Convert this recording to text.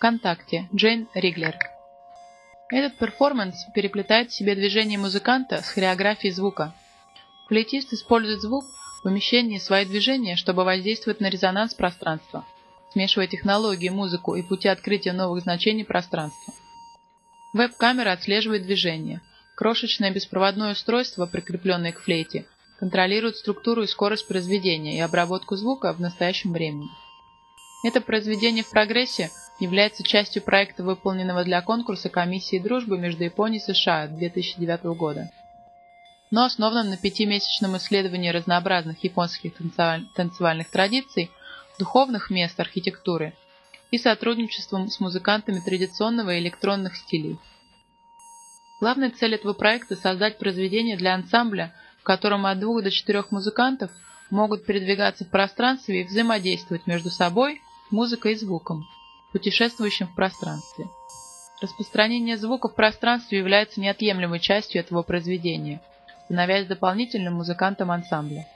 ВКонтакте. Джейн Риглер. Этот перформанс переплетает в себе движение музыканта с хореографией звука. Флейтист использует звук в помещении свои движения, чтобы воздействовать на резонанс пространства, смешивая технологии, музыку и пути открытия новых значений пространства. Веб-камера отслеживает движение. Крошечное беспроводное устройство, прикрепленное к флейте, контролирует структуру и скорость произведения и обработку звука в настоящем времени. Это произведение в прогрессе является частью проекта, выполненного для конкурса Комиссии дружбы между Японией и США 2009 года. Но основан на пятимесячном исследовании разнообразных японских танцевальных традиций, духовных мест архитектуры и сотрудничеством с музыкантами традиционного и электронных стилей. Главная цель этого проекта – создать произведение для ансамбля, в котором от двух до четырех музыкантов могут передвигаться в пространстве и взаимодействовать между собой, музыкой и звуком, путешествующим в пространстве. Распространение звука в пространстве является неотъемлемой частью этого произведения, становясь дополнительным музыкантом ансамбля.